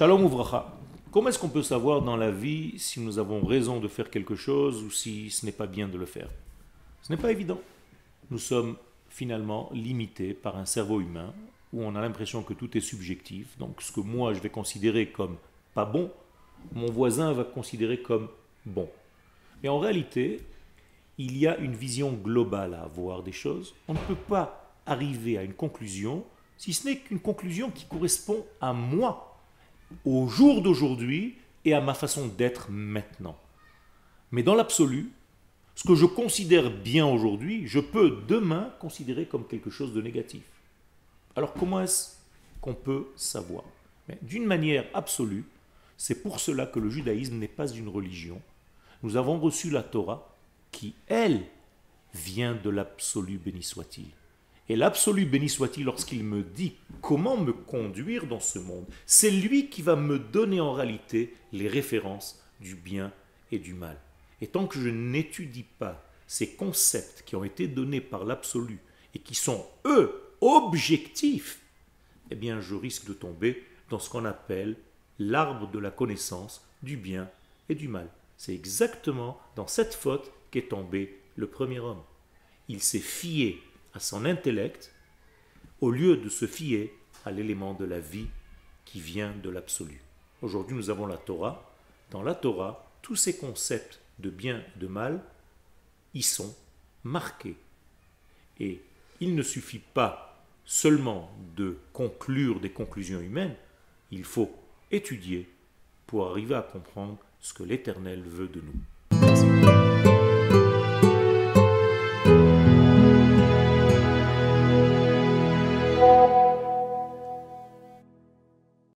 Shalom Ouvracha. Comment est-ce qu'on peut savoir dans la vie si nous avons raison de faire quelque chose ou si ce n'est pas bien de le faire? Ce n'est pas évident. Nous sommes finalement limités par un cerveau humain où on a l'impression que tout est subjectif. Donc ce que moi je vais considérer comme pas bon, mon voisin va considérer comme bon. Mais en réalité, il y a une vision globale à avoir des choses. On ne peut pas arriver à une conclusion si ce n'est qu'une conclusion qui correspond à moi, au jour d'aujourd'hui et à ma façon d'être maintenant. Mais dans l'absolu, ce que je considère bien aujourd'hui, je peux demain considérer comme quelque chose de négatif. Alors comment est-ce qu'on peut savoir? D'une manière absolue, c'est pour cela que le judaïsme n'est pas une religion. Nous avons reçu la Torah qui, elle, vient de l'absolu béni soit-il. Et l'absolu béni soit-il lorsqu'il me dit comment me conduire dans ce monde, c'est lui qui va me donner en réalité les références du bien et du mal. Et tant que je n'étudie pas ces concepts qui ont été donnés par l'absolu et qui sont, eux, objectifs, eh bien je risque de tomber dans ce qu'on appelle l'arbre de la connaissance du bien et du mal. C'est exactement dans cette faute qu'est tombé le premier homme. Il s'est fié à son intellect au lieu de se fier à l'élément de la vie qui vient de l'absolu. Aujourd'hui, nous avons la Torah. Dans la Torah, tous ces concepts de bien et de mal y sont marqués. Et il ne suffit pas seulement de conclure des conclusions humaines, il faut étudier pour arriver à comprendre ce que l'Éternel veut de nous.